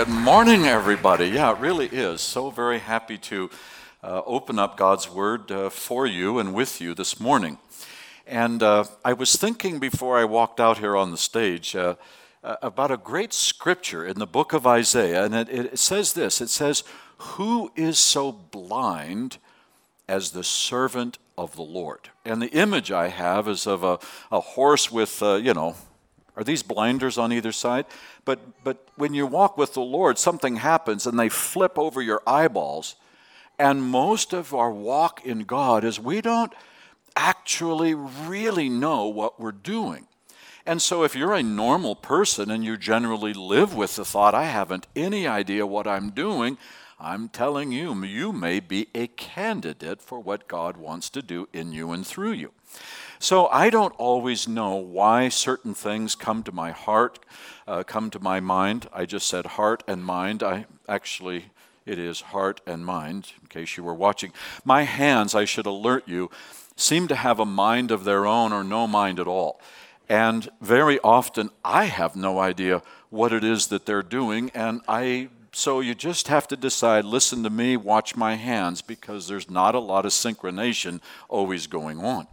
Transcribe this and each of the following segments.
Good morning, everybody. Yeah, it really is. So very happy to uh, open up God's Word uh, for you and with you this morning. And uh, I was thinking before I walked out here on the stage uh, about a great scripture in the book of Isaiah. And it, it says this it says, Who is so blind as the servant of the Lord? And the image I have is of a, a horse with, uh, you know, are these blinders on either side? But, but when you walk with the Lord, something happens and they flip over your eyeballs. And most of our walk in God is we don't actually really know what we're doing. And so, if you're a normal person and you generally live with the thought, I haven't any idea what I'm doing, I'm telling you, you may be a candidate for what God wants to do in you and through you. So I don't always know why certain things come to my heart, uh, come to my mind. I just said heart and mind. I actually, it is heart and mind, in case you were watching. My hands, I should alert you, seem to have a mind of their own or no mind at all. And very often I have no idea what it is that they're doing, and I so you just have to decide listen to me, watch my hands, because there's not a lot of synchronization always going on.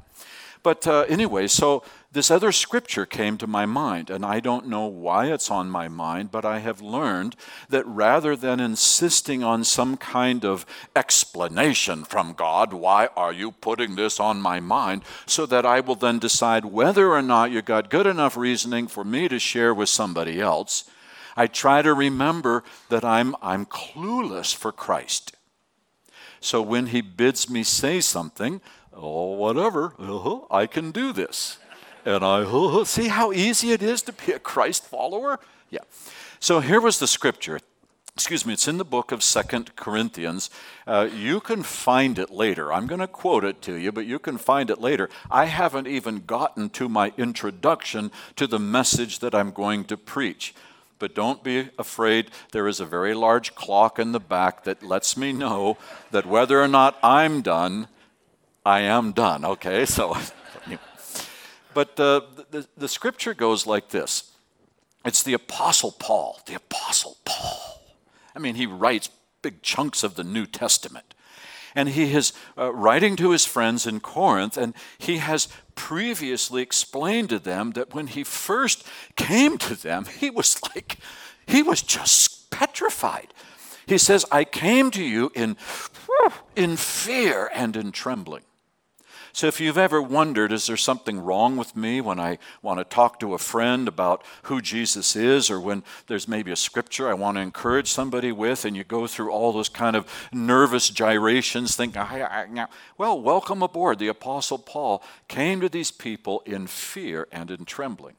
But uh, anyway, so this other scripture came to my mind, and I don't know why it's on my mind, but I have learned that rather than insisting on some kind of explanation from God, why are you putting this on my mind, so that I will then decide whether or not you got good enough reasoning for me to share with somebody else, I try to remember that I'm, I'm clueless for Christ. So when he bids me say something, oh, whatever, uh-huh, I can do this. And I, uh-huh, see how easy it is to be a Christ follower? Yeah. So here was the scripture. Excuse me, it's in the book of Second Corinthians. Uh, you can find it later. I'm going to quote it to you, but you can find it later. I haven't even gotten to my introduction to the message that I'm going to preach. But don't be afraid. There is a very large clock in the back that lets me know that whether or not I'm done, I am done. Okay, so, but uh, the, the scripture goes like this it's the Apostle Paul, the Apostle Paul. I mean, he writes big chunks of the New Testament. And he is uh, writing to his friends in Corinth, and he has previously explained to them that when he first came to them, he was like, he was just petrified. He says, I came to you in, in fear and in trembling. So if you've ever wondered, is there something wrong with me when I want to talk to a friend about who Jesus is, or when there's maybe a scripture I want to encourage somebody with, and you go through all those kind of nervous gyrations, think, well, welcome aboard. The Apostle Paul came to these people in fear and in trembling.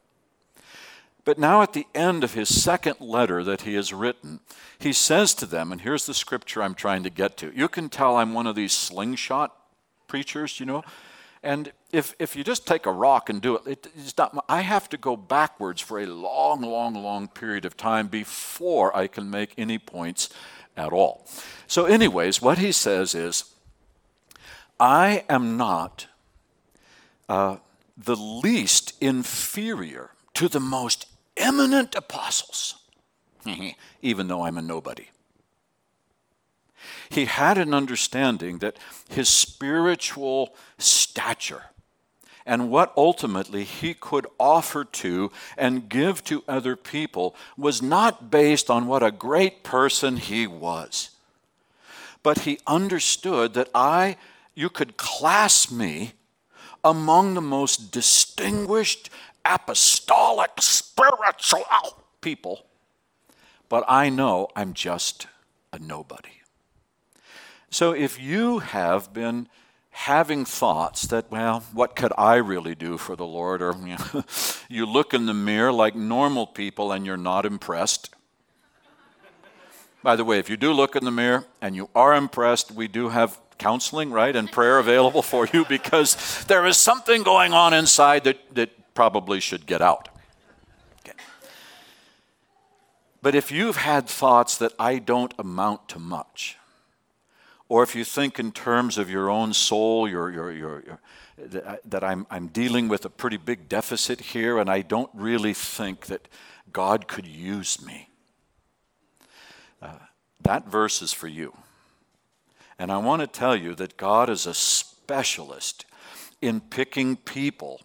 But now, at the end of his second letter that he has written, he says to them, and here's the scripture I'm trying to get to. You can tell I'm one of these slingshot preachers, you know. And if, if you just take a rock and do it, it, it's not, I have to go backwards for a long, long, long period of time before I can make any points at all. So, anyways, what he says is, I am not uh, the least inferior to the most eminent apostles, even though I'm a nobody he had an understanding that his spiritual stature and what ultimately he could offer to and give to other people was not based on what a great person he was. But he understood that I, you could class me among the most distinguished apostolic spiritual people, but I know I'm just a nobody. So if you have been having thoughts that, well, what could I really do for the Lord? Or you, know, you look in the mirror like normal people and you're not impressed. By the way, if you do look in the mirror and you are impressed, we do have counseling, right, and prayer available for you because there is something going on inside that, that probably should get out. Okay. But if you've had thoughts that I don't amount to much, or if you think in terms of your own soul, your, your, your, your that I'm, I'm dealing with a pretty big deficit here, and I don't really think that God could use me uh, that verse is for you. And I want to tell you that God is a specialist in picking people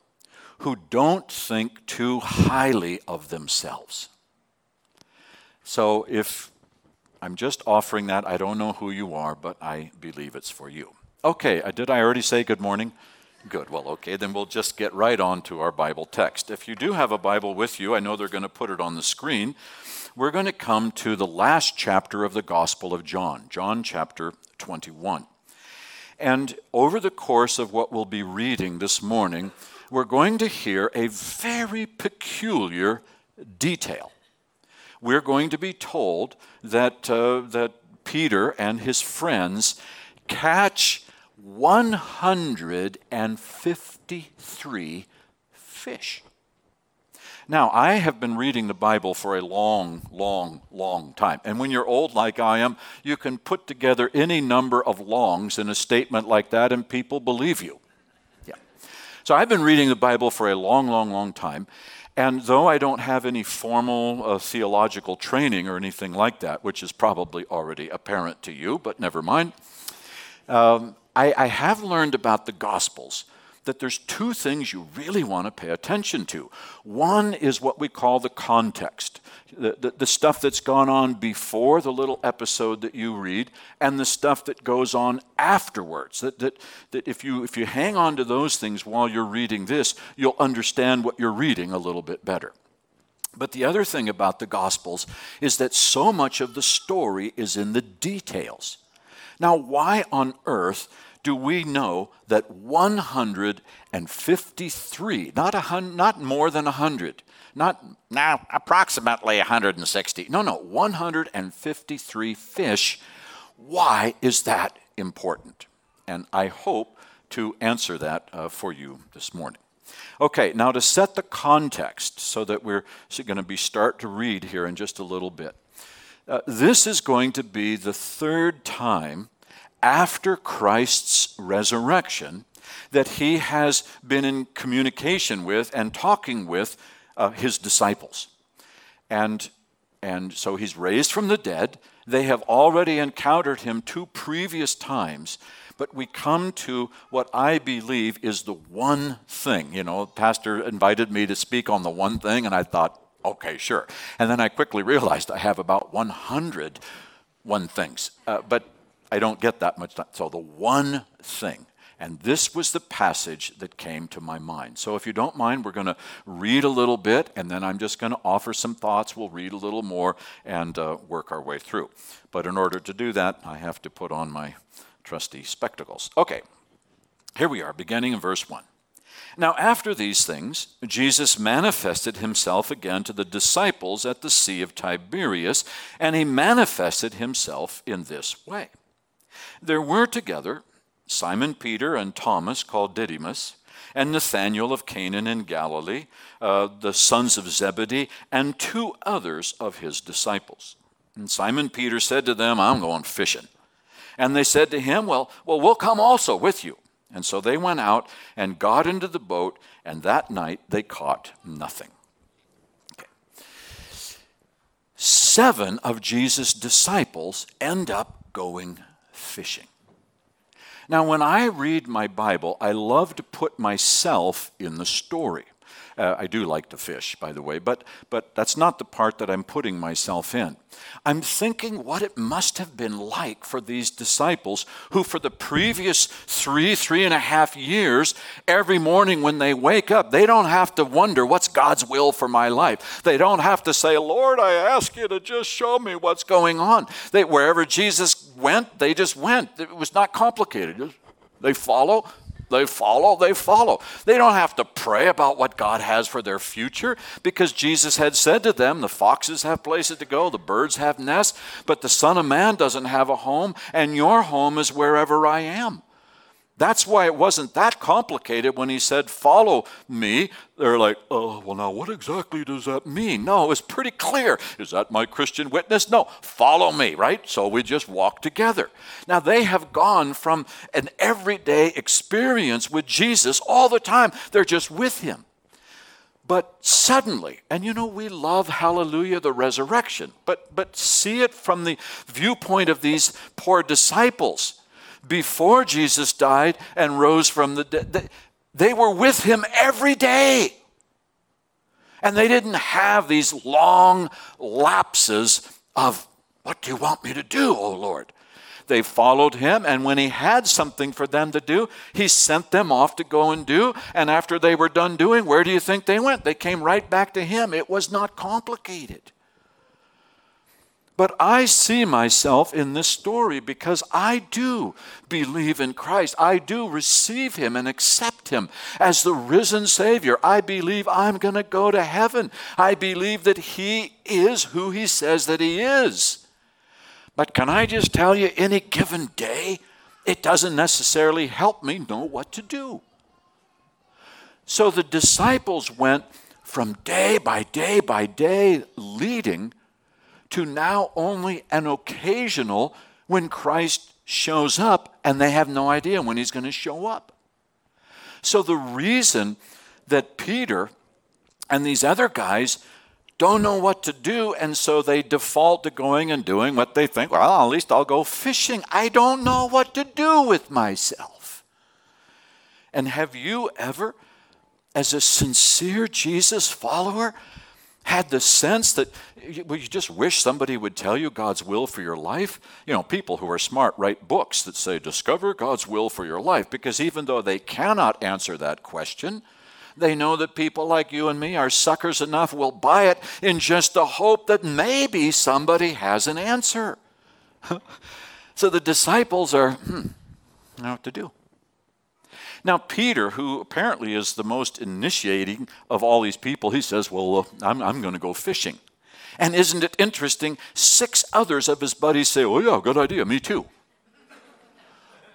who don't think too highly of themselves. So if I'm just offering that, I don't know who you are, but I believe it's for you. Okay, uh, did I already say good morning? Good. Well, okay, then we'll just get right on to our Bible text. If you do have a Bible with you, I know they're going to put it on the screen we're going to come to the last chapter of the Gospel of John, John chapter 21. And over the course of what we'll be reading this morning, we're going to hear a very peculiar detail. We're going to be told that, uh, that Peter and his friends catch 153 fish. Now, I have been reading the Bible for a long, long, long time. And when you're old like I am, you can put together any number of longs in a statement like that, and people believe you. Yeah. So I've been reading the Bible for a long, long, long time. And though I don't have any formal uh, theological training or anything like that, which is probably already apparent to you, but never mind, um, I, I have learned about the Gospels that there's two things you really want to pay attention to. One is what we call the context, the, the, the, stuff that's gone on before the little episode that you read, and the stuff that goes on afterwards. That, that, that if, you, if you hang on to those things while you're reading this, you'll understand what you're reading a little bit better. But the other thing about the Gospels is that so much of the story is in the details. Now, why on earth do we know that 153, not, a hun- not more than 100, not now approximately 160, no, no, 153 fish. Why is that important? And I hope to answer that uh, for you this morning. Okay, now to set the context so that we're going to be start to read here in just a little bit. Uh, this is going to be the third time after Christ's resurrection that he has been in communication with and talking with uh, his disciples. And, and so he's raised from the dead. They have already encountered him two previous times. But we come to what I believe is the one thing. You know, Pastor invited me to speak on the one thing, and I thought, okay, sure. And then I quickly realized I have about 100 one things. Uh, but I don't get that much time. So the one thing. And this was the passage that came to my mind. So, if you don't mind, we're going to read a little bit, and then I'm just going to offer some thoughts. We'll read a little more and uh, work our way through. But in order to do that, I have to put on my trusty spectacles. Okay, here we are, beginning in verse 1. Now, after these things, Jesus manifested himself again to the disciples at the Sea of Tiberias, and he manifested himself in this way. There were together Simon Peter and Thomas, called Didymus, and Nathanael of Canaan in Galilee, uh, the sons of Zebedee, and two others of his disciples. And Simon Peter said to them, I'm going fishing. And they said to him, Well, well, we'll come also with you. And so they went out and got into the boat, and that night they caught nothing. Seven of Jesus' disciples end up going fishing. Now, when I read my Bible, I love to put myself in the story. Uh, I do like to fish, by the way, but, but that's not the part that I'm putting myself in. I'm thinking what it must have been like for these disciples who, for the previous three, three and a half years, every morning when they wake up, they don't have to wonder what's God's will for my life. They don't have to say, Lord, I ask you to just show me what's going on. They, wherever Jesus went, they just went. It was not complicated. They follow, They follow, they follow. They don't have to pray about what God has for their future because Jesus had said to them, The foxes have places to go, the birds have nests, but the Son of Man doesn't have a home, and your home is wherever I am. That's why it wasn't that complicated when he said, Follow me. They're like, Oh, well, now what exactly does that mean? No, it was pretty clear. Is that my Christian witness? No, follow me, right? So we just walk together. Now they have gone from an everyday experience with Jesus all the time, they're just with him. But suddenly, and you know, we love hallelujah, the resurrection, but, but see it from the viewpoint of these poor disciples before Jesus died and rose from the dead. They were with him every day. And they didn't have these long lapses of, What do you want me to do, O Lord? They followed him, and when he had something for them to do, he sent them off to go and do. And after they were done doing, where do you think they went? They came right back to him. It was not complicated. But I see myself in this story because I do believe in Christ. I do receive Him and accept Him as the risen Savior. I believe I'm going to go to heaven. I believe that He is who He says that He is. But can I just tell you, any given day, it doesn't necessarily help me know what to do. So the disciples went from day by day by day leading to now only an occasional when Christ shows up and they have no idea when he's going to show up. So the reason that Peter and these other guys don't know what to do, and so they default to going and doing what they think, well, at least I'll go fishing. I don't know what to do with myself. And have you ever, as a sincere Jesus follower, had the sense that you just wish somebody would tell you God's will for your life. You know, people who are smart write books that say, Discover God's will for your life, because even though they cannot answer that question, they know that people like you and me are suckers enough, will buy it in just the hope that maybe somebody has an answer. so the disciples are, hmm, know what to do. Now, Peter, who apparently is the most initiating of all these people, he says, Well, uh, I'm, I'm going to go fishing. And isn't it interesting? Six others of his buddies say, Oh, yeah, good idea, me too.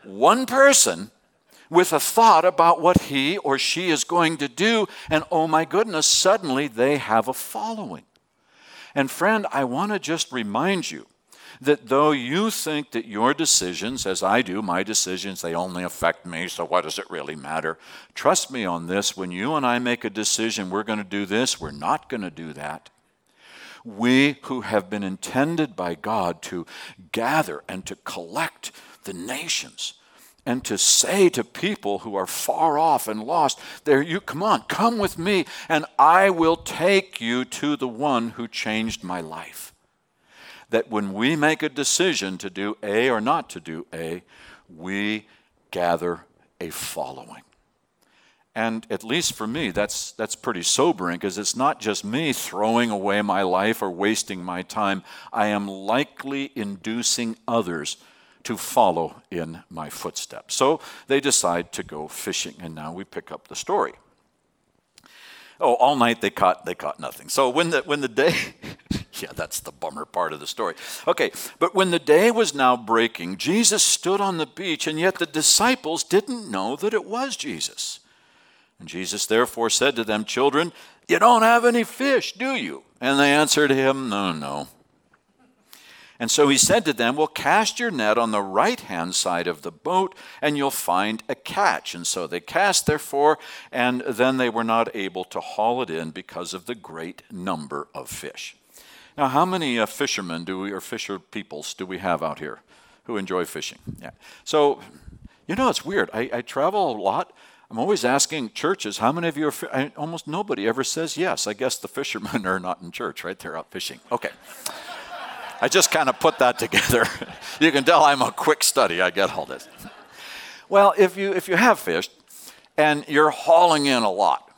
One person with a thought about what he or she is going to do, and oh my goodness, suddenly they have a following. And friend, I want to just remind you that though you think that your decisions, as I do, my decisions, they only affect me, so what does it really matter? Trust me on this. When you and I make a decision, we're going to do this, we're not going to do that. We who have been intended by God to gather and to collect the nations and to say to people who are far off and lost, there you come on, come with me, and I will take you to the one who changed my life that when we make a decision to do A or not to do A, we gather a following. And at least for me, that's, that's pretty sobering because it's not just me throwing away my life or wasting my time. I am likely inducing others to follow in my footsteps. So they decide to go fishing, and now we pick up the story. Oh, all night they caught they caught nothing. So when the when the day yeah, that's the bummer part of the story. Okay, but when the day was now breaking, Jesus stood on the beach, and yet the disciples didn't know that it was Jesus. And Jesus therefore said to them, Children, you don't have any fish, do you? And they answered him, No, no. And so he said to them, Well, cast your net on the right hand side of the boat, and you'll find a catch. And so they cast, therefore, and then they were not able to haul it in because of the great number of fish. Now, how many uh, fishermen do we, or fisher peoples do we have out here who enjoy fishing? Yeah. So, you know, it's weird. I, I travel a lot. I'm always asking churches, how many of you are, I, almost nobody ever says yes. I guess the fishermen are not in church, right? They're out fishing. Okay. I just kind of put that together. you can tell I'm a quick study. I get all this. Well, if you, if you have fished and you're hauling in a lot,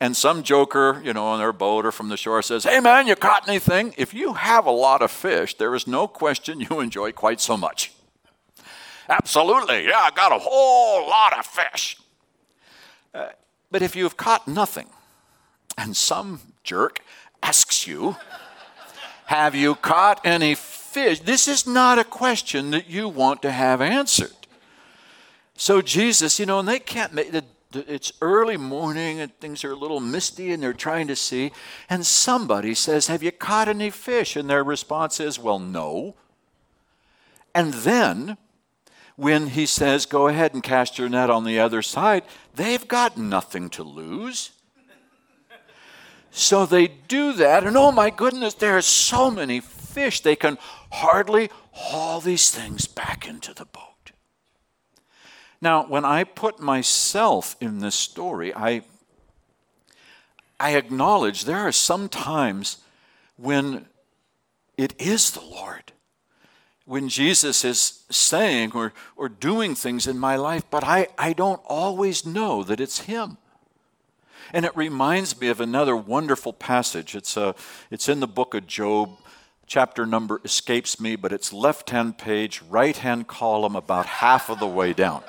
and some joker, you know, on their boat or from the shore says, Hey man, you caught anything? If you have a lot of fish, there is no question you enjoy quite so much. Absolutely, yeah, I got a whole lot of fish. Uh, but if you have caught nothing, and some jerk asks you, Have you caught any fish? This is not a question that you want to have answered. So Jesus, you know, and they can't make the it's early morning and things are a little misty and they're trying to see. And somebody says, Have you caught any fish? And their response is, Well, no. And then when he says, Go ahead and cast your net on the other side, they've got nothing to lose. So they do that, and oh my goodness, there are so many fish, they can hardly haul these things back into the boat. Now, when I put myself in this story, I, I acknowledge there are some times when it is the Lord. When Jesus is saying or, or doing things in my life, but I, I don't always know that it's Him. And it reminds me of another wonderful passage. It's, a, uh, it's in the book of Job. Chapter number escapes me, but it's left hand page, right hand column, about half of the way down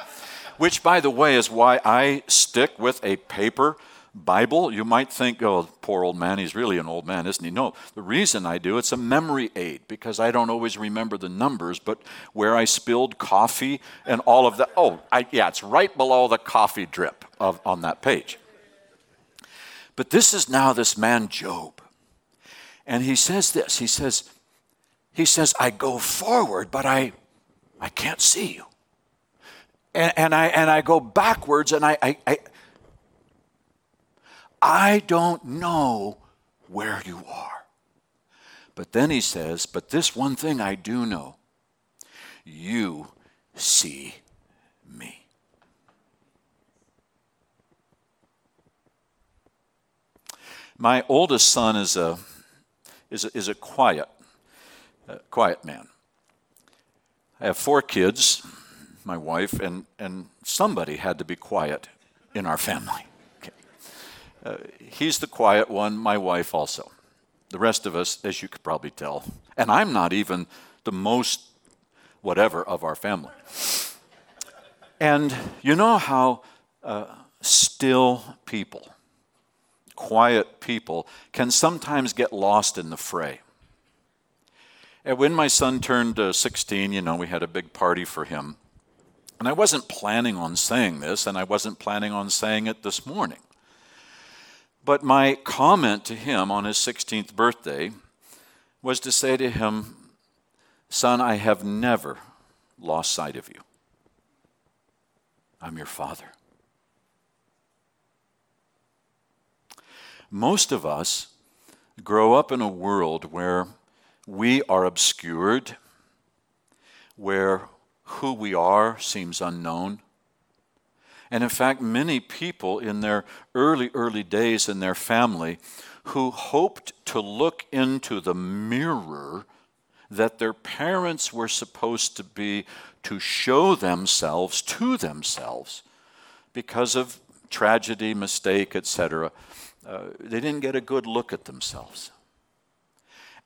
which, by the way, is why I stick with a paper Bible. You might think, oh, poor old man, he's really an old man, isn't he? No, the reason I do, it's a memory aid because I don't always remember the numbers, but where I spilled coffee and all of that. Oh, I, yeah, it's right below the coffee drip of, on that page. But this is now this man, Job. And he says this he says, he says, I go forward, but I, I can't see you and, and, I, and I go backwards and I, I, I, I don't know where you are. But then he says, But this one thing I do know you see me. My oldest son is a, is a, is a quiet, uh, quiet man. I have four kids my wife, and, and somebody had to be quiet in our family. Okay. Uh, he's the quiet one, my wife also. The rest of us, as you could probably tell, and I'm not even the most whatever of our family. And you know how uh, still people, quiet people, can sometimes get lost in the fray. And when my son turned uh, 16, you know, we had a big party for him. And I wasn't planning on saying this, and I wasn't planning on saying it this morning. But my comment to him on his 16th birthday was to say to him, Son, I have never lost sight of you. I'm your father. Most of us grow up in a world where we are obscured, where who we are seems unknown. And in fact, many people in their early, early days in their family who hoped to look into the mirror that their parents were supposed to be to show themselves to themselves because of tragedy, mistake, etc. Uh, they didn't get a good look at themselves.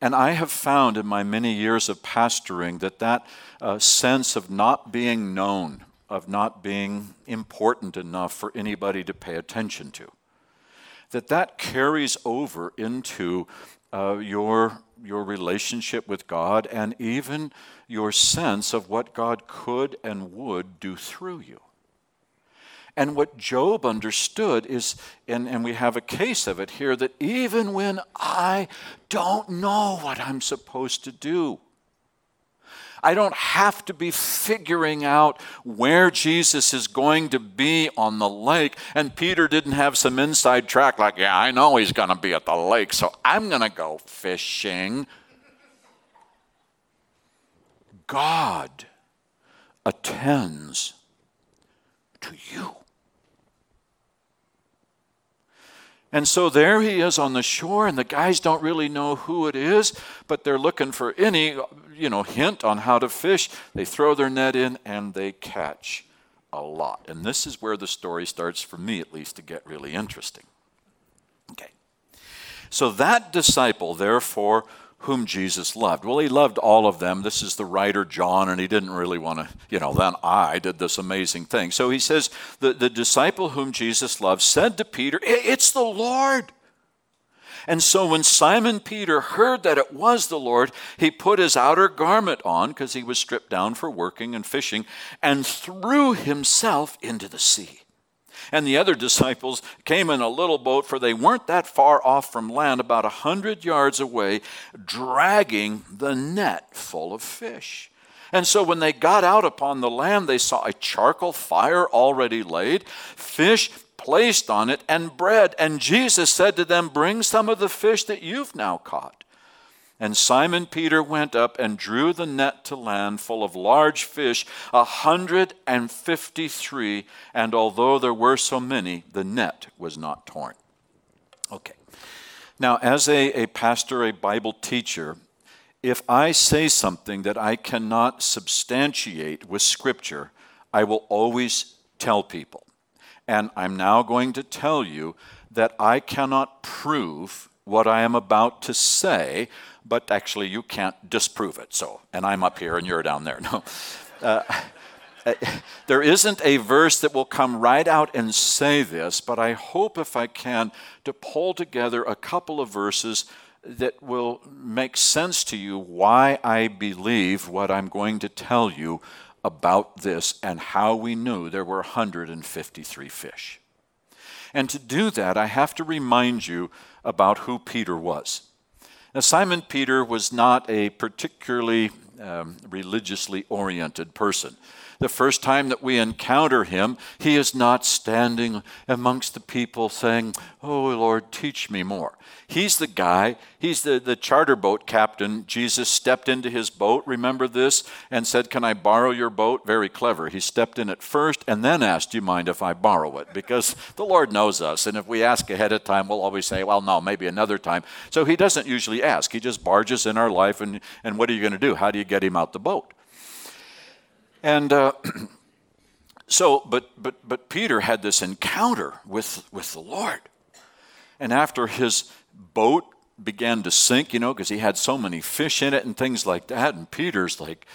And I have found in my many years of pastoring that that uh, sense of not being known, of not being important enough for anybody to pay attention to, that that carries over into uh, your, your relationship with God and even your sense of what God could and would do through you. And what Job understood is, and, and we have a case of it here, that even when I don't know what I'm supposed to do, I don't have to be figuring out where Jesus is going to be on the lake. And Peter didn't have some inside track like, yeah, I know he's going to be at the lake, so I'm going to go fishing. God attends to you. And so there he is on the shore, and the guys don't really know who it is, but they're looking for any, you know, hint on how to fish. They throw their net in and they catch a lot. And this is where the story starts, for me at least, to get really interesting. Okay. So that disciple, therefore, whom Jesus loved. Well, he loved all of them. This is the writer John, and he didn't really want to, you know, then I did this amazing thing. So he says, the, the disciple whom Jesus loved said to Peter, It's the Lord. And so when Simon Peter heard that it was the Lord, he put his outer garment on, because he was stripped down for working and fishing, and threw himself into the sea and the other disciples came in a little boat, for they weren't that far off from land, about a hundred yards away, dragging the net full of fish. And so when they got out upon the land, they saw a charcoal fire already laid, fish placed on it, and bread. And Jesus said to them, Bring some of the fish that you've now caught. And Simon Peter went up and drew the net to land full of large fish, a hundred and fifty three. And although there were so many, the net was not torn. Okay. Now, as a, a pastor, a Bible teacher, if I say something that I cannot substantiate with Scripture, I will always tell people. And I'm now going to tell you that I cannot prove what I am about to say but actually you can't disprove it. So, and I'm up here and you're down there. No. Uh, uh, there isn't a verse that will come right out and say this, but I hope if I can to pull together a couple of verses that will make sense to you why I believe what I'm going to tell you about this and how we knew there were 153 fish. And to do that, I have to remind you about who Peter was. Now, Simon Peter was not a particularly um, religiously oriented person. The first time that we encounter him, he is not standing amongst the people saying, Oh Lord, teach me more. He's the guy, he's the, the charter boat captain. Jesus stepped into his boat, remember this, and said, Can I borrow your boat? Very clever. He stepped in it first and then asked, Do you mind if I borrow it? Because the Lord knows us. And if we ask ahead of time, we'll always say, Well, no, maybe another time. So he doesn't usually ask. He just barges in our life, and, and what are you going to do? How do you get him out the boat? And uh, so, but, but, but Peter had this encounter with, with the Lord. And after his boat began to sink, you know, because he had so many fish in it and things like that, and Peter's like,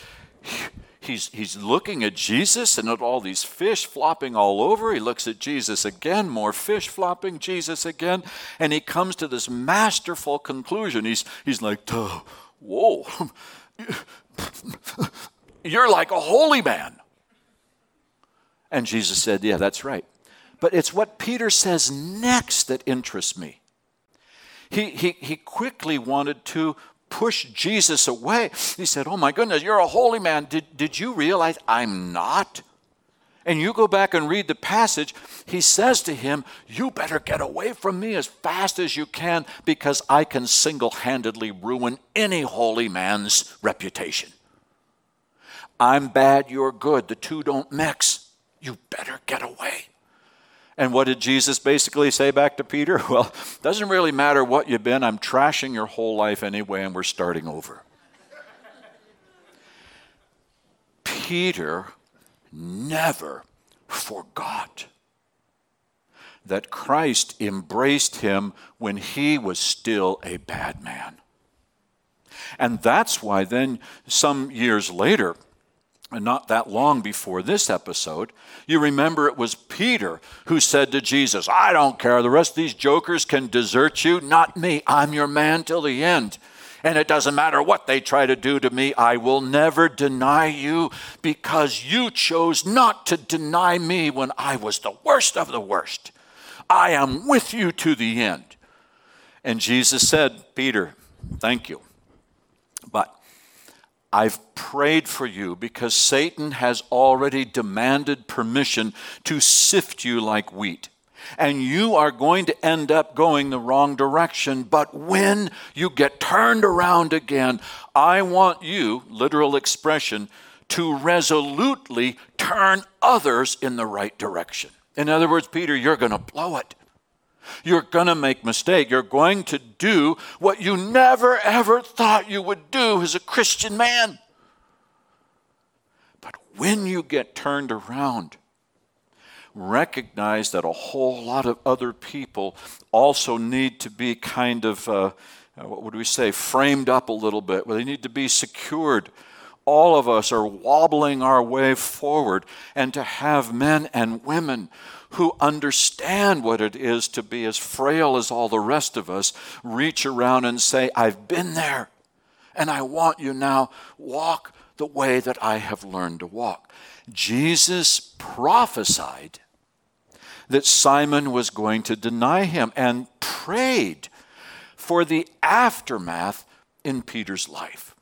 he's, he's looking at Jesus and at all these fish flopping all over. He looks at Jesus again, more fish flopping, Jesus again, and he comes to this masterful conclusion. He's, he's like, whoa. You're like a holy man. And Jesus said, Yeah, that's right. But it's what Peter says next that interests me. He, he, he quickly wanted to push Jesus away. He said, Oh my goodness, you're a holy man. Did, did you realize I'm not? And you go back and read the passage, he says to him, You better get away from me as fast as you can because I can single handedly ruin any holy man's reputation. I'm bad, you're good. The two don't mix. You better get away. And what did Jesus basically say back to Peter? Well, doesn't really matter what you've been. I'm trashing your whole life anyway, and we're starting over. Peter never forgot that Christ embraced him when he was still a bad man. And that's why then, some years later, and not that long before this episode, you remember it was Peter who said to Jesus, I don't care. The rest of these jokers can desert you, not me. I'm your man till the end. And it doesn't matter what they try to do to me, I will never deny you because you chose not to deny me when I was the worst of the worst. I am with you to the end. And Jesus said, Peter, thank you. I've prayed for you because Satan has already demanded permission to sift you like wheat. And you are going to end up going the wrong direction. But when you get turned around again, I want you, literal expression, to resolutely turn others in the right direction. In other words, Peter, you're going to blow it. You're going to make mistake. You're going to do what you never ever thought you would do as a Christian man. But when you get turned around, recognize that a whole lot of other people also need to be kind of, uh, uh, what would we say, framed up a little bit, where they need to be secured. All of us are wobbling our way forward, and to have men and women who understand what it is to be as frail as all the rest of us reach around and say, I've been there, and I want you now. Walk the way that I have learned to walk. Jesus prophesied that Simon was going to deny him and prayed for the aftermath in Peter's life.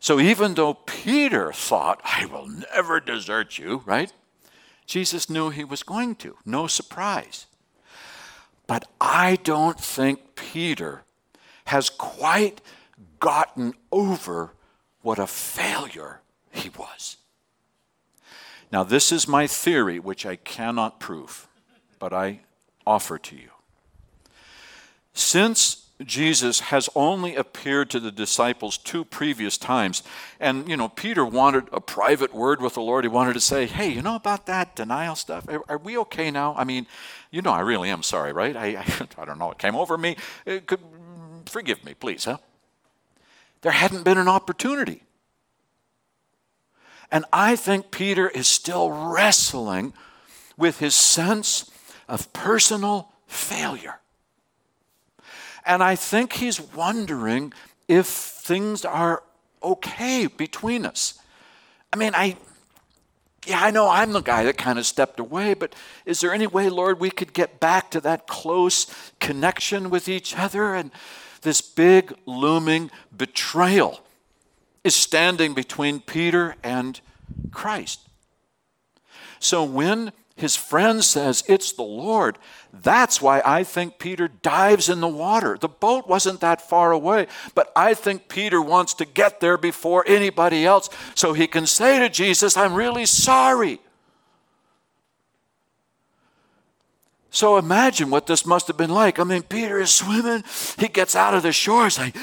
So even though Peter thought, I will never desert you, right? Jesus knew he was going to. No surprise. But I don't think Peter has quite gotten over what a failure he was. Now, this is my theory, which I cannot prove, but I offer to you. Since Jesus has only appeared to the disciples two previous times, and you know, Peter wanted a private word with the Lord. He wanted to say, Hey, you know about that denial stuff? Are, are we okay now? I mean, you know, I really am sorry, right? I, I, I don't know, it came over me. It could, forgive me, please, huh? There hadn't been an opportunity. And I think Peter is still wrestling with his sense of personal failure. And I think he's wondering if things are okay between us. I mean, I, yeah, I know I'm the guy that kind of stepped away, but is there any way, Lord, we could get back to that close connection with each other? And this big looming betrayal is standing between Peter and Christ. So when his friend says it's the Lord, that's why I think Peter dives in the water. The boat wasn't that far away, but I think Peter wants to get there before anybody else so he can say to Jesus, I'm really sorry. So imagine what this must have been like. I mean, Peter is swimming. He gets out of the shore. Like,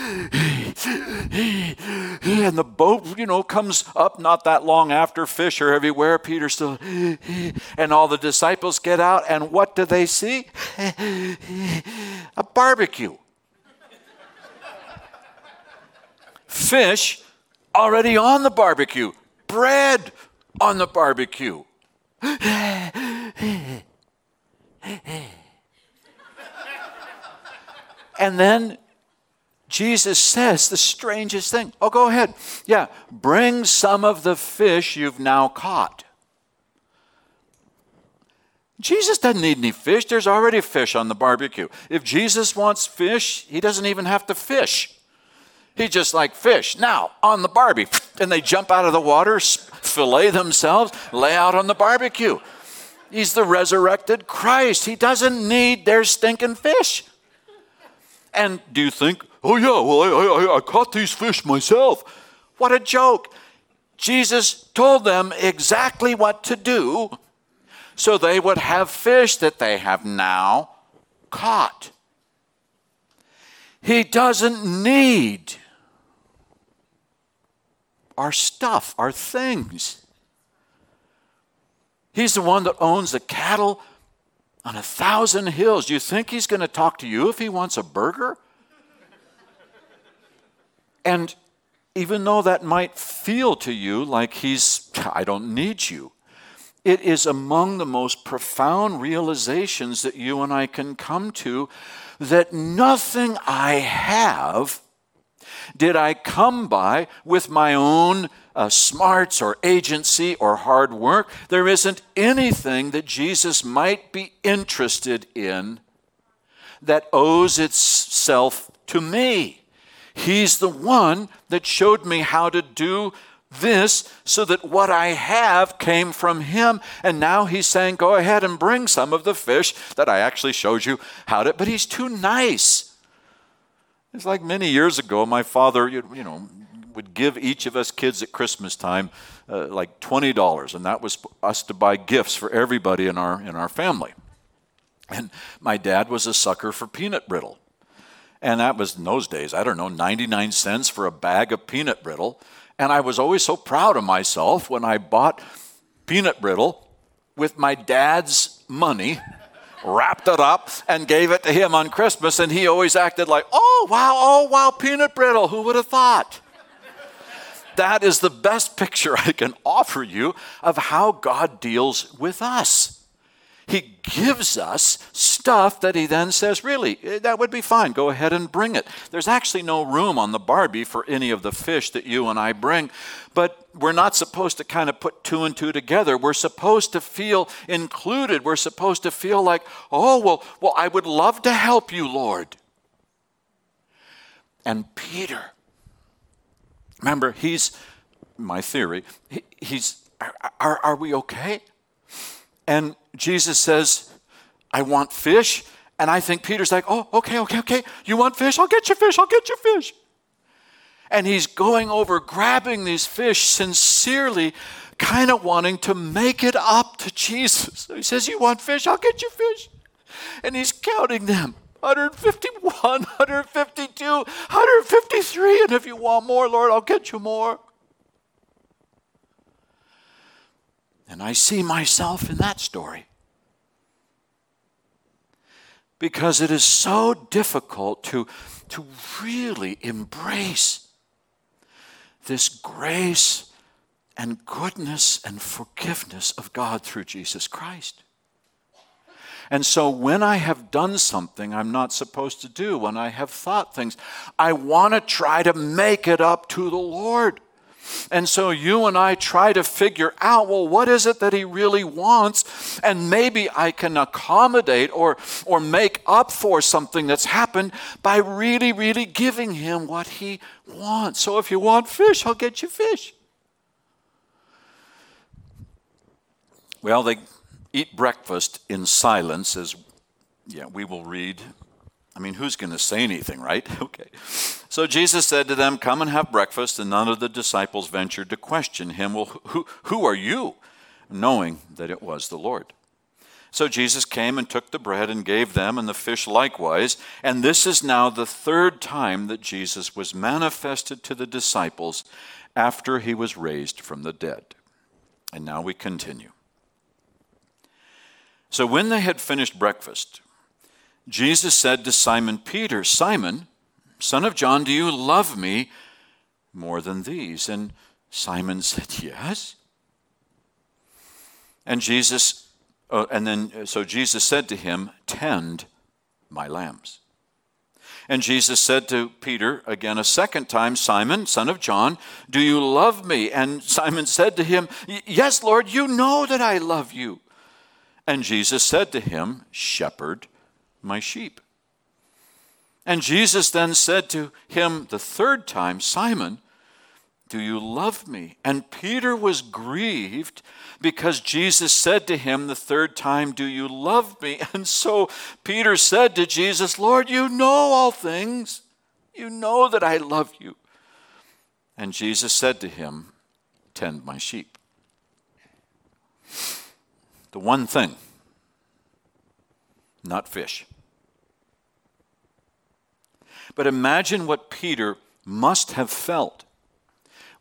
and the boat, you know, comes up not that long after. Fish are everywhere. Peter still, and all the disciples get out. And what do they see? A barbecue. Fish already on the barbecue. Bread on the barbecue. and then Jesus says the strangest thing. Oh, go ahead. Yeah, bring some of the fish you've now caught. Jesus doesn't need any fish. There's already fish on the barbecue. If Jesus wants fish, he doesn't even have to fish. He just like fish. Now, on the barbie. And they jump out of the water, fillet themselves, lay out on the barbecue. He's the resurrected Christ. He doesn't need their stinking fish. And do you think, oh, yeah, well, I, I, I caught these fish myself? What a joke. Jesus told them exactly what to do so they would have fish that they have now caught. He doesn't need our stuff, our things. He's the one that owns the cattle on a thousand hills. You think he's going to talk to you if he wants a burger? And even though that might feel to you like he's, I don't need you, it is among the most profound realizations that you and I can come to that nothing I have did I come by with my own uh, smarts or agency or hard work. There isn't anything that Jesus might be interested in that owes itself to me. He's the one that showed me how to do this so that what I have came from him. And now he's saying, Go ahead and bring some of the fish that I actually showed you how to. But he's too nice. It's like many years ago, my father, you, you know, would give each of us kids at Christmas time uh, like twenty dollars, and that was us to buy gifts for everybody in our in our family. And my dad was a sucker for peanut brittle, and that was in those days. I don't know, ninety nine cents for a bag of peanut brittle, and I was always so proud of myself when I bought peanut brittle with my dad's money, wrapped it up, and gave it to him on Christmas. And he always acted like, oh, wow, oh, wow, peanut brittle. Who would have thought? That is the best picture I can offer you of how God deals with us. He gives us stuff that he then says, really, eh, that would be fine. Go ahead and bring it. There's actually no room on the Barbie for any of the fish that you and I bring, but we're not supposed to kind of put two and two together. We're supposed to feel included. We're supposed to feel like, oh, well, well, I would love to help you, Lord. And Peter, remember, he's my theory, he, he's, are, are we okay? And Jesus says, I want fish. And I think Peter's like, oh, okay, okay, okay. You want fish? I'll get you fish. I'll get you fish. And he's going over, grabbing these fish sincerely, kind of wanting to make it up to Jesus. He says, You want fish? I'll get you fish. And he's counting them 151, 152, 153. And if you want more, Lord, I'll get you more. And I see myself in that story. Because it is so difficult to, to really embrace this grace and goodness and forgiveness of God through Jesus Christ. And so when I have done something I'm not supposed to do, when I have thought things, I want to try to make it up to the Lord. And so you and I try to figure out, well, what is it that he really wants? And maybe I can accommodate or, or make up for something that's happened by really, really giving him what he wants. So if you want fish, I'll get you fish. Well, they eat breakfast in silence as yeah, we will read I mean, who's going to say anything, right? Okay. So Jesus said to them, Come and have breakfast. And none of the disciples ventured to question him, Well, who, who are you? Knowing that it was the Lord. So Jesus came and took the bread and gave them, and the fish likewise. And this is now the third time that Jesus was manifested to the disciples after he was raised from the dead. And now we continue. So when they had finished breakfast, Jesus said to Simon Peter, Simon, son of John, do you love me more than these? And Simon said, Yes. And Jesus, uh, and then, so Jesus said to him, Tend my lambs. And Jesus said to Peter again a second time, Simon, son of John, do you love me? And Simon said to him, Yes, Lord, you know that I love you. And Jesus said to him, Shepherd my sheep. And Jesus then said to him the third time, Simon, do you love me? And Peter was grieved because Jesus said to him the third time, Do you love me? And so Peter said to Jesus, Lord, you know all things. You know that I love you. And Jesus said to him, Tend my sheep. The one thing not fish. But imagine what Peter must have felt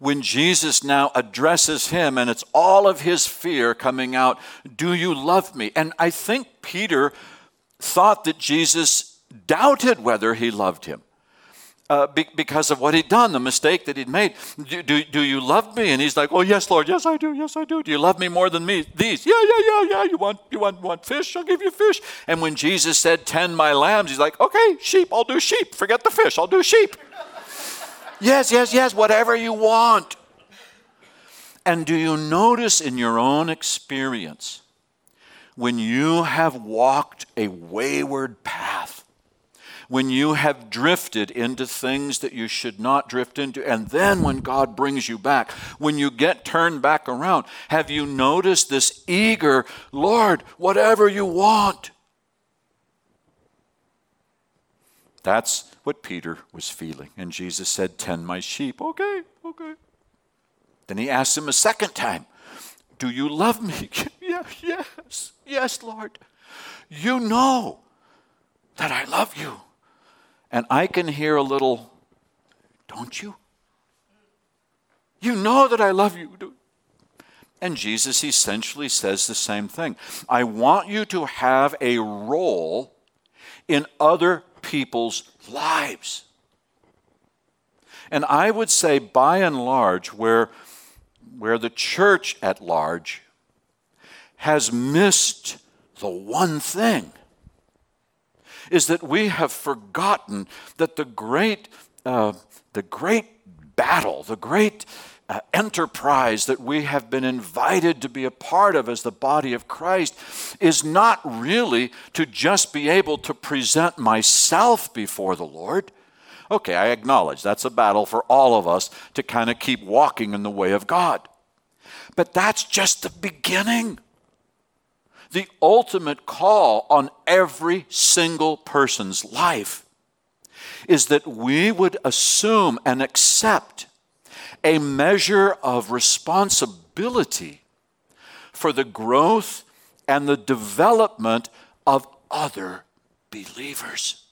when Jesus now addresses him and it's all of his fear coming out Do you love me? And I think Peter thought that Jesus doubted whether he loved him uh, be, because of what he'd done, the mistake that he'd made. Do, do, do, you love me? And he's like, Oh, yes, Lord, yes, I do, yes, I do. Do you love me more than me? These, yeah, yeah, yeah, yeah. You want, you want, want fish? I'll give you fish. And when Jesus said, Tend my lambs, he's like, Okay, sheep, I'll do sheep. Forget the fish, I'll do sheep. yes, yes, yes, whatever you want. And do you notice in your own experience when you have walked a wayward path? When you have drifted into things that you should not drift into, and then when God brings you back, when you get turned back around, have you noticed this eager, Lord, whatever you want? That's what Peter was feeling. And Jesus said, Tend my sheep. Okay, okay. Then he asked him a second time, Do you love me? yeah, yes, yes, Lord. You know that I love you. And I can hear a little, don't you? You know that I love you. And Jesus essentially says the same thing. I want you to have a role in other people's lives. And I would say, by and large, where, where the church at large has missed the one thing is that we have forgotten that the great, uh, the great battle, the great uh, enterprise that we have been invited to be a part of as the body of Christ is not really to just be able to present myself before the Lord. Okay, I acknowledge that's a battle for all of us to kind of keep walking in the way of God. But that's just the beginning. The ultimate call on every single person's life is that we would assume and accept a measure of responsibility for the growth and the development of other believers.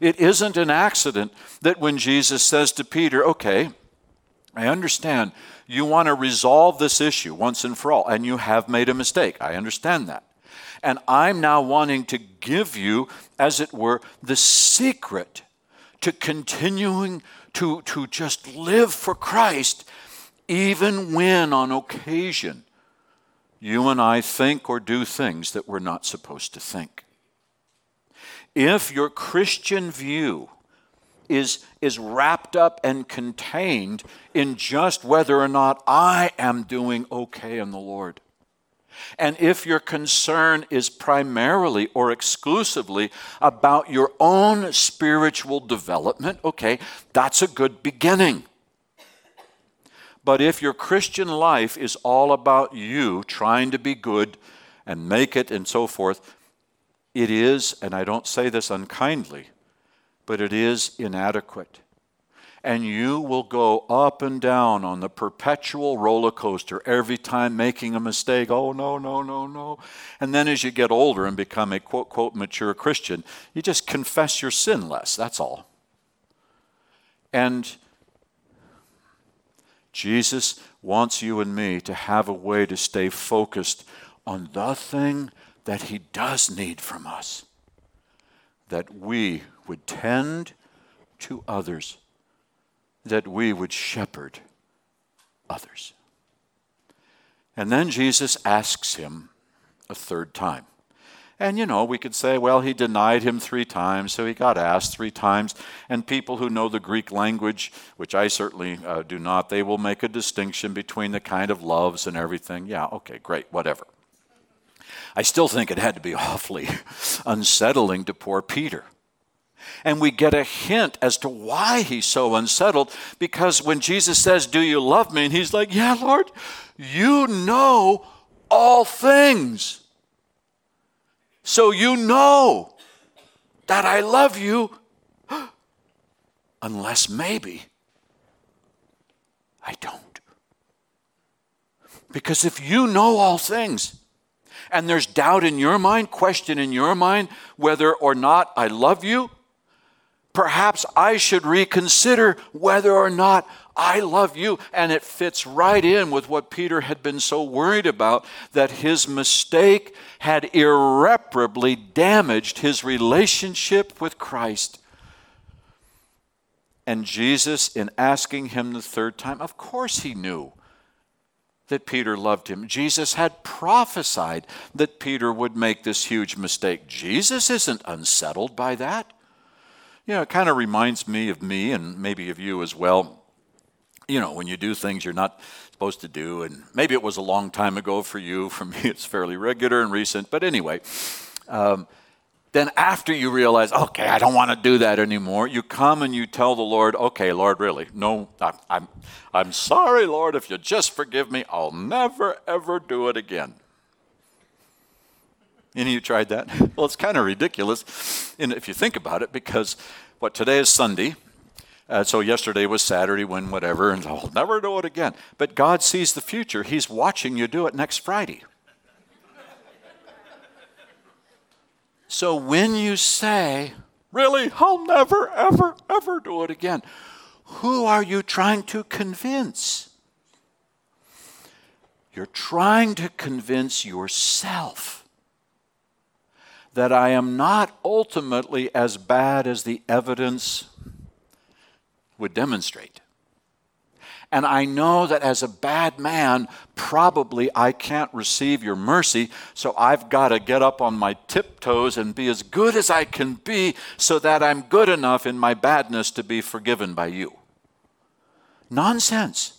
It isn't an accident that when Jesus says to Peter, Okay, I understand you want to resolve this issue once and for all, and you have made a mistake. I understand that. And I'm now wanting to give you, as it were, the secret to continuing to, to just live for Christ, even when on occasion you and I think or do things that we're not supposed to think. If your Christian view is, is wrapped up and contained in just whether or not I am doing okay in the Lord, and if your concern is primarily or exclusively about your own spiritual development, okay, that's a good beginning. But if your Christian life is all about you trying to be good and make it and so forth, it is, and I don't say this unkindly, but it is inadequate and you will go up and down on the perpetual roller coaster every time making a mistake. Oh, no, no, no, no. And then as you get older and become a quote, quote, mature Christian, you just confess your sin less. That's all. And Jesus wants you and me to have a way to stay focused on the thing that He does need from us that we would tend to others that we would shepherd others. And then Jesus asks him a third time. And you know, we could say, well, he denied him three times, so he got asked three times. And people who know the Greek language, which I certainly uh, do not, they will make a distinction between the kind of loves and everything. Yeah, okay, great, whatever. I still think it had to be awfully unsettling to poor Peter. And we get a hint as to why he's so unsettled because when Jesus says, Do you love me? And he's like, Yeah, Lord, you know all things. So you know that I love you, unless maybe I don't. Because if you know all things, and there's doubt in your mind, question in your mind whether or not I love you, perhaps I should reconsider whether or not I love you. And it fits right in with what Peter had been so worried about that his mistake had irreparably damaged his relationship with Christ. And Jesus, in asking him the third time, of course he knew that Peter loved him. Jesus had prophesied that Peter would make this huge mistake. Jesus isn't unsettled by that. You know, it kind of reminds me of me and maybe of you as well. You know, when you do things you're not supposed to do, and maybe it was a long time ago for you. For me, it's fairly regular and recent. But anyway, um, then after you realize, okay, I don't want to do that anymore, you come and you tell the Lord, okay, Lord, really, no, I'm, I'm, I'm sorry, Lord, if you just forgive me, I'll never, ever do it again. Any of you tried that? Well, it's kind of ridiculous if you think about it because what today is Sunday. Uh, so yesterday was Saturday when whatever, and I'll never do it again. But God sees the future. He's watching you do it next Friday. so when you say, Really, I'll never, ever, ever do it again, who are you trying to convince? You're trying to convince yourself that I am not ultimately as bad as the evidence would demonstrate. And I know that as a bad man, probably I can't receive your mercy, so I've got to get up on my tiptoes and be as good as I can be so that I'm good enough in my badness to be forgiven by you. Nonsense.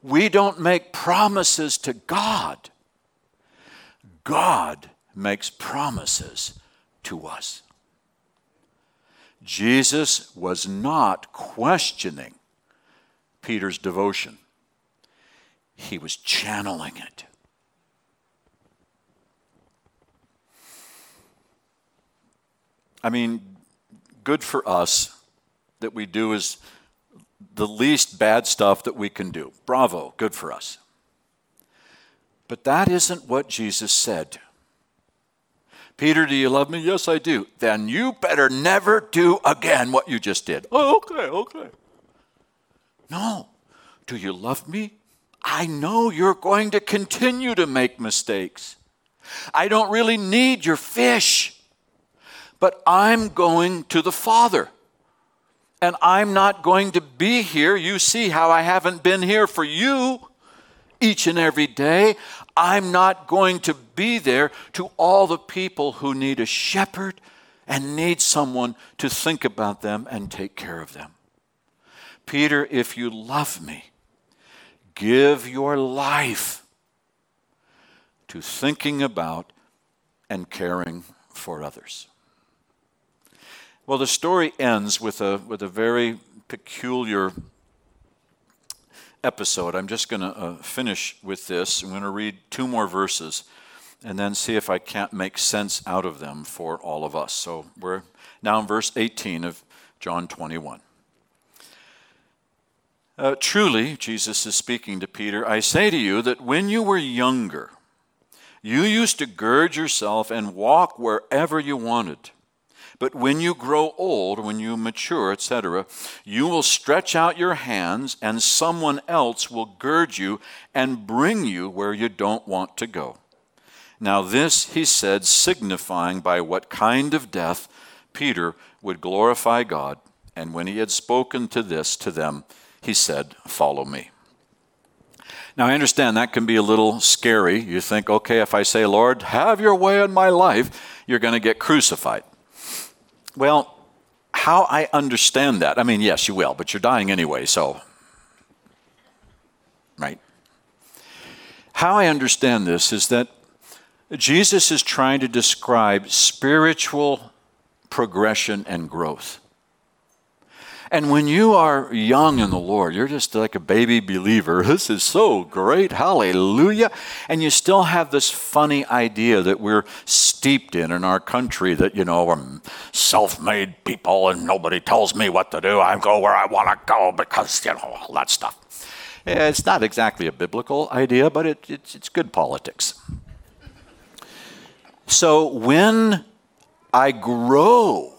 We don't make promises to God, God makes promises to us. Jesus was not questioning Peter's devotion, he was channeling it. I mean, good for us that we do is the least bad stuff that we can do. Bravo, good for us. But that isn't what Jesus said. Peter, do you love me? Yes, I do. Then you better never do again what you just did. Oh, okay, okay. No. Do you love me? I know you're going to continue to make mistakes. I don't really need your fish, but I'm going to the Father. And I'm not going to be here. You see how I haven't been here for you each and every day. I'm not going to be there to all the people who need a shepherd and need someone to think about them and take care of them. Peter, if you love me, give your life to thinking about and caring for others. Well, the story ends with a, with a very peculiar episode. I'm just going to uh, finish with this. I'm going to read two more verses and then see if I can't make sense out of them for all of us. So we're now in verse 18 of John 21. Uh, truly, Jesus is speaking to Peter, I say to you that when you were younger, you used to gird yourself and walk wherever you wanted. But when you grow old, when you mature, etc., you will stretch out your hands, and someone else will gird you and bring you where you don't want to go. Now, this he said, signifying by what kind of death Peter would glorify God. And when he had spoken to this to them, he said, Follow me. Now, I understand that can be a little scary. You think, okay, if I say, Lord, have your way in my life, you're going to get crucified. Well, how I understand that, I mean, yes, you will, but you're dying anyway, so. Right? How I understand this is that Jesus is trying to describe spiritual progression and growth. And when you are young in the Lord, you're just like a baby believer. This is so great. Hallelujah. And you still have this funny idea that we're steeped in in our country that, you know, we're self made people and nobody tells me what to do. I go where I want to go because, you know, all that stuff. Eh, it's not exactly a biblical idea, but it, it's, it's good politics. So when I grow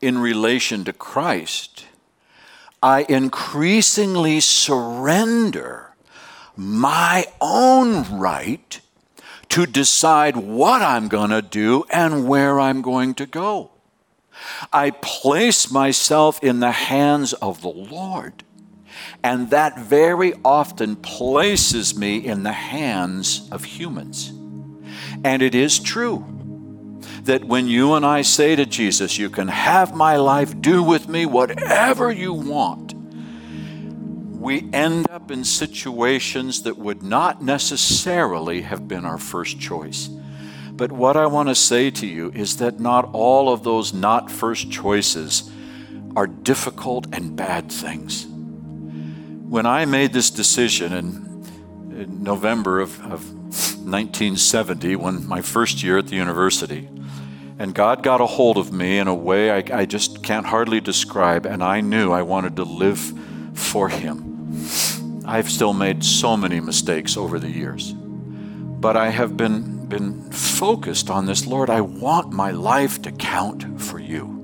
in relation to Christ, I increasingly surrender my own right to decide what I'm going to do and where I'm going to go. I place myself in the hands of the Lord, and that very often places me in the hands of humans. And it is true that when you and I say to Jesus, You can have my life, do with me whatever you want, we end up in situations that would not necessarily have been our first choice. But what I want to say to you is that not all of those not first choices are difficult and bad things. When I made this decision in, in November of, of 1970, when my first year at the university, and God got a hold of me in a way I, I, just can't hardly describe, and I knew I wanted to live for Him. I've still made so many mistakes over the years, but I have been, been focused on this Lord, I want my life to count for you.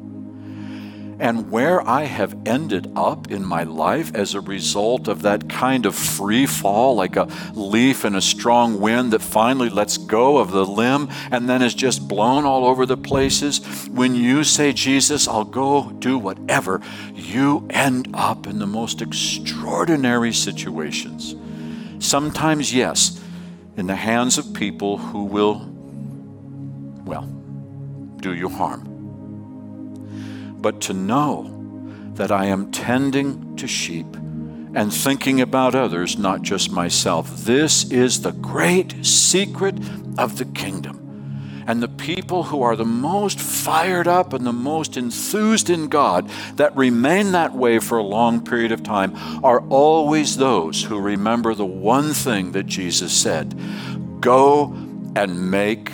And where I have ended up in my life as a result of that kind of free fall, like a leaf in a strong wind that finally lets go of the limb and then is just blown all over the places. When you say, Jesus, I'll go do whatever, you end up in the most extraordinary situations. Sometimes, yes, in the hands of people who will, well, do you harm but to know that I am tending to sheep and thinking about others, not just myself. This is the great secret of the kingdom. And the people who are the most fired up and the most enthused in God, that remain that way for a long period of time, are always those who remember the one thing that Jesus said go and make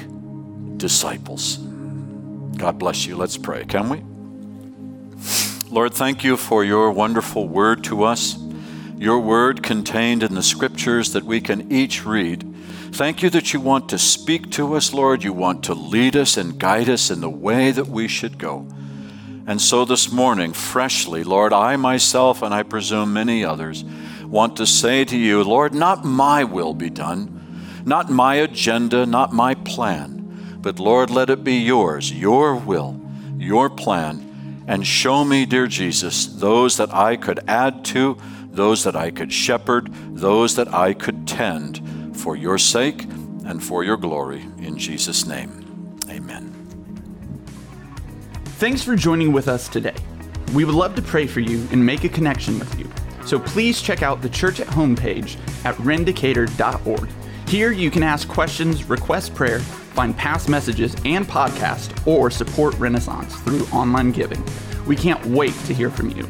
disciples. God bless you. Let's pray, can we? Lord, thank you for your wonderful word to us, your word contained in the scriptures that we can each read. Thank you that you want to speak to us, Lord. You want to lead us and guide us in the way that we should go. And so this morning, freshly, Lord, I myself, and I presume many others, want to say to you, Lord, not my will be done, not my agenda, not my plan, but Lord, let it be yours, your will, your plan and show me, dear Jesus, those that I could add to, those that I could shepherd, those that I could tend for your sake and for your glory. In Jesus' name, amen. Thanks for joining with us today. We would love to pray for you and make a connection with you. So please check out the church at home page at rendicator.org. Here you can ask questions, request prayer, find past messages and podcasts, or support Renaissance through online giving. We can't wait to hear from you.